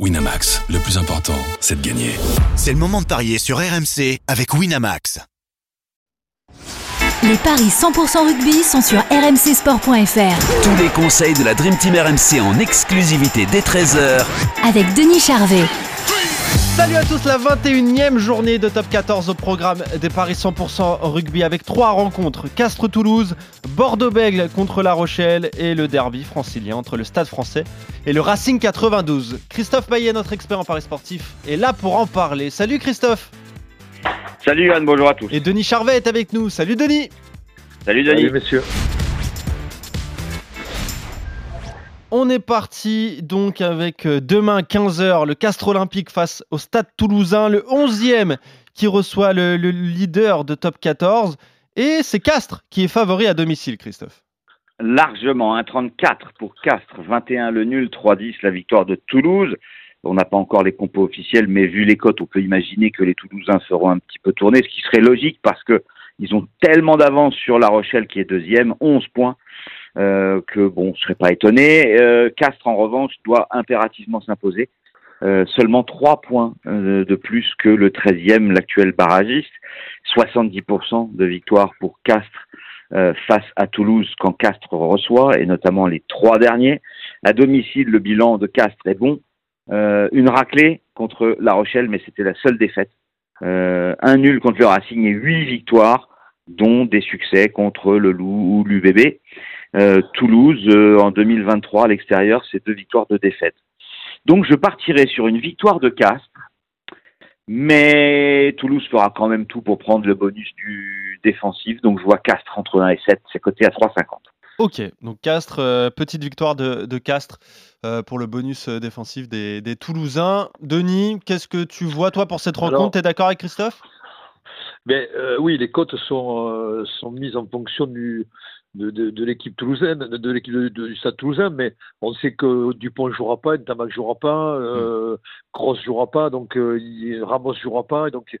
Winamax, le plus important, c'est de gagner. C'est le moment de parier sur RMC avec Winamax. Les paris 100% rugby sont sur rmcsport.fr. Tous les conseils de la Dream Team RMC en exclusivité dès 13h Avec Denis Charvet. Salut à tous, la 21e journée de top 14 au programme des paris 100% rugby avec trois rencontres Castres-Toulouse, Bordeaux-Bègle contre La Rochelle et le derby francilien entre le Stade français et le Racing 92. Christophe Maillet, notre expert en paris sportif, est là pour en parler. Salut Christophe Salut Yann, bonjour à tous. Et Denis Charvet est avec nous. Salut Denis Salut Denis. Salut messieurs. On est parti donc avec euh, demain 15h le Castre Olympique face au Stade Toulousain, le 11e qui reçoit le, le leader de top 14. Et c'est Castres qui est favori à domicile, Christophe. Largement, 1,34 pour Castres, 21 le nul, 3,10 la victoire de Toulouse. On n'a pas encore les compos officiels, mais vu les cotes, on peut imaginer que les Toulousains seront un petit peu tournés, ce qui serait logique parce que ils ont tellement d'avance sur La Rochelle qui est deuxième, 11 points, que bon, je serais pas étonné. Euh, Castres, en revanche, doit impérativement s'imposer. Euh, seulement 3 points euh, de plus que le 13e, l'actuel barragiste. 70% de victoire pour Castres euh, face à Toulouse quand Castres reçoit, et notamment les trois derniers. À domicile, le bilan de Castres est bon. Euh, une raclée contre La Rochelle, mais c'était la seule défaite. Euh, un nul contre le Racing et huit victoires, dont des succès contre le Loup ou l'UBB. Euh, Toulouse, euh, en 2023, à l'extérieur, c'est deux victoires de défaite. Donc je partirai sur une victoire de Castres, mais Toulouse fera quand même tout pour prendre le bonus du défensif. Donc je vois Castres entre 1 et 7, c'est coté à 3,50. Ok, donc Castres, euh, petite victoire de, de Castres euh, pour le bonus défensif des, des Toulousains. Denis, qu'est-ce que tu vois toi pour cette rencontre? Alors- T'es d'accord avec Christophe? Mais euh, oui, les cotes sont, euh, sont mises en fonction du, de, de, de l'équipe toulousaine, de, l'équipe du Stade toulousain, mais on sait que Dupont ne jouera pas, Ntamak ne jouera pas, euh, Cross ne jouera pas, donc euh, Ramos ne jouera pas, et donc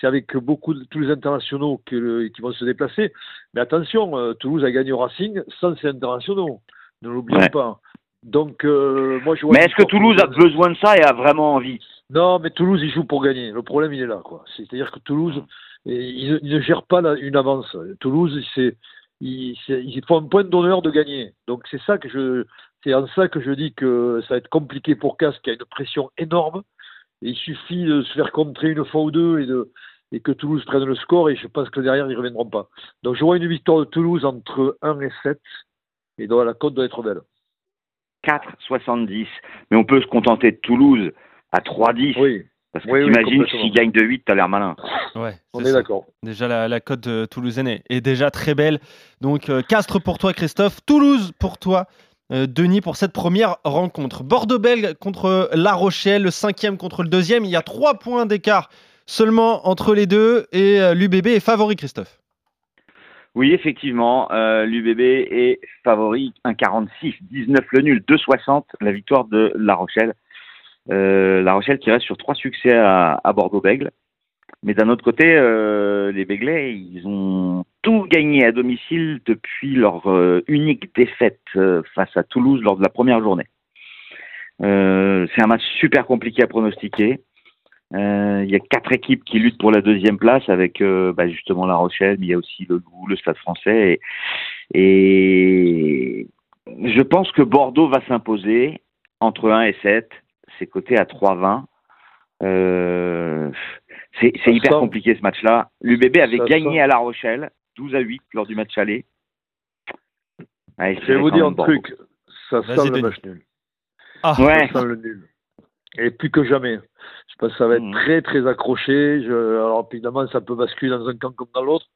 c'est avec beaucoup de tous les internationaux que qui vont se déplacer. Mais attention, euh, Toulouse a gagné au Racing sans ses internationaux, ne l'oublions Ouais. pas. Donc euh, moi je Mais est-ce que Toulouse a besoin de ça et a vraiment envie? Non, mais Toulouse, il joue pour gagner. Le problème, il est là. quoi. C'est-à-dire que Toulouse, et il, ne- il ne gère pas la- une avance. Toulouse, c'est, il, c'est- il faut un point d'honneur de gagner. Donc c'est ça que je, c'est en ça que je dis que ça va être compliqué pour Castres, qui a une pression énorme. Et il suffit de se faire contrer une fois ou deux et, de, et que Toulouse prenne le score. Et je pense que derrière, ils ne reviendront pas. Donc je vois une victoire de Toulouse entre 1 et 7. Et donc la cote doit être belle. 4,70. Mais on peut se contenter de Toulouse à 3,10. Oui, Parce que Oui, t'imagines s'il gagne de 8, t'as l'air malin. Ouais, on est d'accord. Déjà la, la cote de toulousaine est, est déjà très belle. Donc euh, Castres pour toi Christophe, Toulouse pour toi euh, Denis pour cette première rencontre. Bordeaux-Bègles contre La Rochelle, le cinquième contre le deuxième. Il y a trois points d'écart seulement entre les deux et euh, l'UBB est favori Christophe. Oui, effectivement, euh, l'UBB est favori 1,46, 19 le nul, 2,60 la victoire de La Rochelle. Euh, la Rochelle qui reste sur trois succès à, Bordeaux-Bègle. Mais d'un autre côté, euh, les Béglais, ils ont tout gagné à domicile depuis leur euh, unique défaite face à Toulouse lors de la première journée. C'est un match super compliqué à pronostiquer. Il y a quatre équipes qui luttent pour la deuxième place avec bah, justement La Rochelle, mais il y a aussi le Loup, le Stade français. Et, et je pense que Bordeaux va s'imposer entre 1 et 7. C'est coté à 3,20. Euh, c'est c'est Ça hyper compliqué ce match-là. L'UBB avait Ça gagné à La Rochelle 12 à 8 lors du match aller. Je vais vous dire un truc. Ça Vas-y, sent le match nul. Ah, Ouais. Ça sent le nul. Et plus que jamais. Je pense que ça va être Mhm. très très accroché. Je, alors évidemment, ça peut basculer dans un camp comme dans l'autre.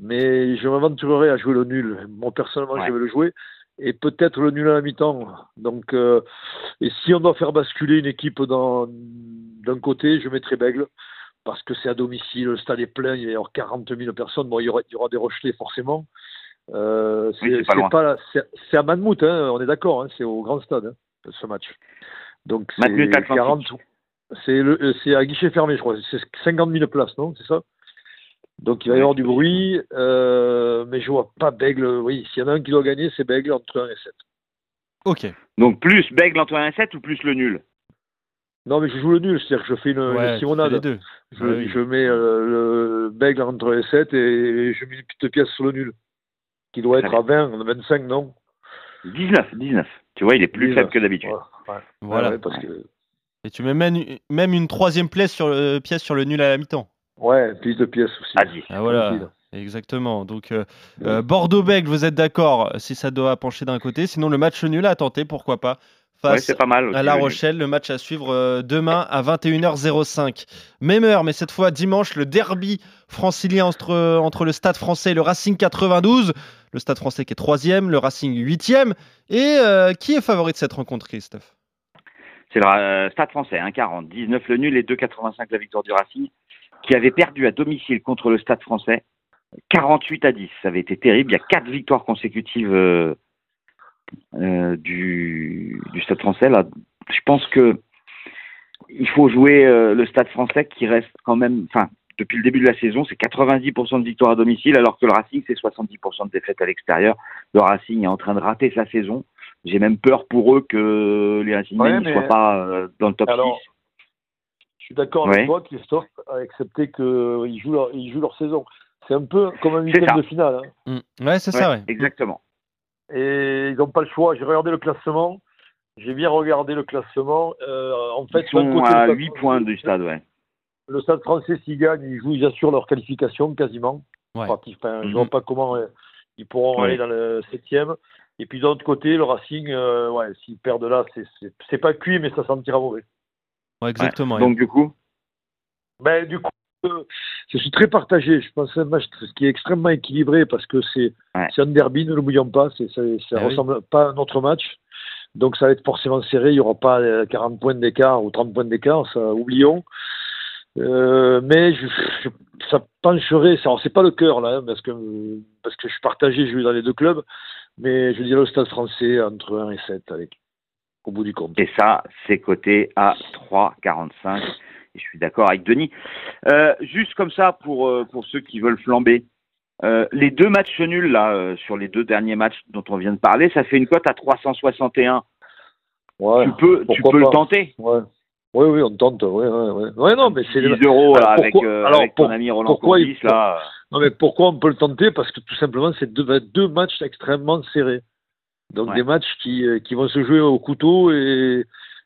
Mais je m'aventurerai à jouer le nul. Moi personnellement, Ouais. je vais le jouer. Et peut-être le nul à la mi-temps. Donc, euh, et si on doit faire basculer une équipe dans- d'un côté, je mettrai Bègle. Parce que c'est à domicile, le stade est plein, il y avoir 40 000 personnes. Bon, il y aura, il y aura des Rochelais forcément. Euh, Oui, c'est c'est pas c'est pas- à Manmouth, hein, on est d'accord, hein, c'est au grand stade hein, ce match. Donc c'est Matmut Atlantique. 40, c'est le- euh, c'est à guichet fermé, je crois. C'est 50 000 places, non C'est ça? Donc il va y avoir du bruit, euh, mais je vois pas Bègle. Oui, s'il y en a un qui doit gagner, c'est Bègle entre 1 et 7. ok. Donc plus Bègle entre 1 et 7 ou plus le nul? Non, mais je joue le nul, c'est-à-dire que je fais une, une Ouais, tu fais simonade. les deux. Je, Ouais, oui. je mets euh, le bègle entre les 7 et je mets une petite pièce sur le nul. Qui doit être à 20, 25, non? 19, 19. Tu vois, il est plus 19. faible que d'habitude. Ouais, ouais. Voilà. Ouais, parce que, Et tu mets même, même une troisième pièce sur le, pièce sur le nul à la mi-temps. Ouais, plus de pièces aussi. 10. Ah, voilà. Exactement. Donc, euh, euh, Bordeaux-Bègles, vous êtes d'accord si ça doit pencher d'un côté? Sinon, le match nul à tenter, pourquoi pas, Ouais, face c'est pas mal. aussi, à La. Rochelle. Le match à suivre euh, demain à 21h05. Même heure, mais cette fois dimanche, le derby francilien entre, entre le Stade français et le Racing 92. Le Stade français qui est troisième, le Racing huitième. Et euh, qui est favori de cette rencontre, Christophe? C'est le euh, Stade français, 1,40. 19 le nul et 2,85 la victoire du Racing, qui avait perdu à domicile contre le Stade français. 48 à 10. Ça avait été terrible. Il y a quatre victoires consécutives euh, euh, du, du Stade français. Là, je pense que il faut jouer euh, le Stade français qui reste quand même. Enfin, depuis le début de la saison, c'est 90% de victoires à domicile, alors que le Racing, c'est 70% de défaites à l'extérieur. Le Racing est en train de rater sa saison. J'ai même peur pour eux que les Racingmen Ouais, ne soient pas euh, dans le top Alors, 6. Je suis d'accord Ouais. avec toi, Christophe, excepté qu'ils jouent, leur, ils jouent leur saison. C'est un peu comme un huitième de finale. hein. Mm. Ouais, c'est ça, ouais. Exactement. Et ils n'ont pas le choix. J'ai regardé le classement. J'ai bien regardé le classement. Euh, en fait, Ils d'un sont côté, à Stade 8 français- points du stade, ouais. Le Stade français, s'ils gagnent, ils, jouent, ils assurent leur qualification quasiment. Ouais. Enfin, Je Mhm. vois pas comment euh, ils pourront Ouais. aller dans le septième. Et puis de l'autre côté, le Racing, euh, ouais, s'ils perdent là, c'est pas cuit, mais ça sentira mauvais. Ouais, exactement. Ouais. Donc, du coup, Ben, du coup, euh, je suis très partagé. Je pense que c'est un match qui est extrêmement équilibré parce que c'est Ouais. c'est un derby, ne l'oublions pas. c'est- Ça ne Ah oui. ressemble pas à un autre match. Donc ça va être forcément serré. Il n'y aura pas euh, 40 points d'écart ou 30 points d'écart, ça oublions. Euh, mais je, je- ça pencherait, ça, c'est pas le cœur là, hein, parce que parce que je suis partagé, je vais dans les deux clubs, mais je dirais le Stade Français entre 1 et 7 avec au bout du compte. et ça, c'est coté à 3,45. Et je suis d'accord avec Denis. Euh, juste comme ça, pour, euh, pour ceux qui veulent flamber, euh, les deux matchs nuls, là, euh, sur les deux derniers matchs dont on vient de parler, ça fait une cote à 361. Ouais, tu peux, tu peux le tenter. ouais. Oui, oui, on tente. Ouais, ouais, ouais. Ouais, non, mais c'est 10 euros là, Alors, avec, pourquoi- euh, alors, avec ton pour- ami Roland pourquoi il là. Non, mais pourquoi on peut le tenter? Parce que tout simplement, c'est deux, deux matchs extrêmement serrés. Donc Ouais. des matchs qui, euh, qui vont se jouer au couteau et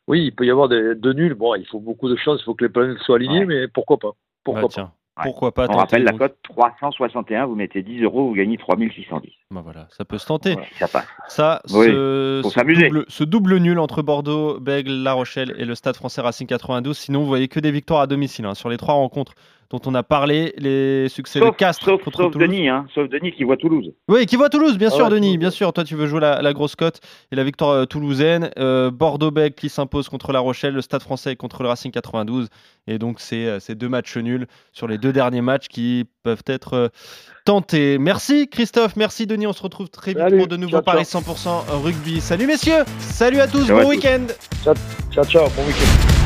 oui, il peut y avoir des, deux nuls. Bon, il faut beaucoup de chance, il faut que les planètes soient alignées, Ouais. mais pourquoi pas? Pourquoi Ouais, pas? Ouais. pourquoi pas on rappelle la cote 361, vous mettez 10 euros, vous gagnez 3610. Bah voilà, ça peut se tenter. Voilà, ça passe. Ça, Oui, ce, faut ce s'amuser. double, ce double nul entre Bordeaux, Bègle, La Rochelle et le Stade français Racing 92. Sinon, vous voyez que des victoires à domicile hein, sur les trois rencontres dont on a parlé. Les succès de Sauf, Castres sauf, contre sauf Toulouse. Denis, hein, sauf Denis qui voit Toulouse. Oui, qui voit Toulouse, bien Ah sûr, ouais, Denis. Toulouse. Bien sûr, toi, tu veux jouer la, la grosse cote et la victoire euh, toulousaine. Euh, Bordeaux-Bègle qui s'impose contre La Rochelle, le Stade français contre le Racing 92. Et donc, c'est euh, ces deux matchs nuls sur les deux derniers matchs qui peuvent être tentés. Merci Christophe, merci Denis. On se retrouve très vite Salut, pour de nouveaux paris ciao. 100% rugby. Salut messieurs, salut à tous, Ciao bon week-end. Ciao, ciao, bon week-end.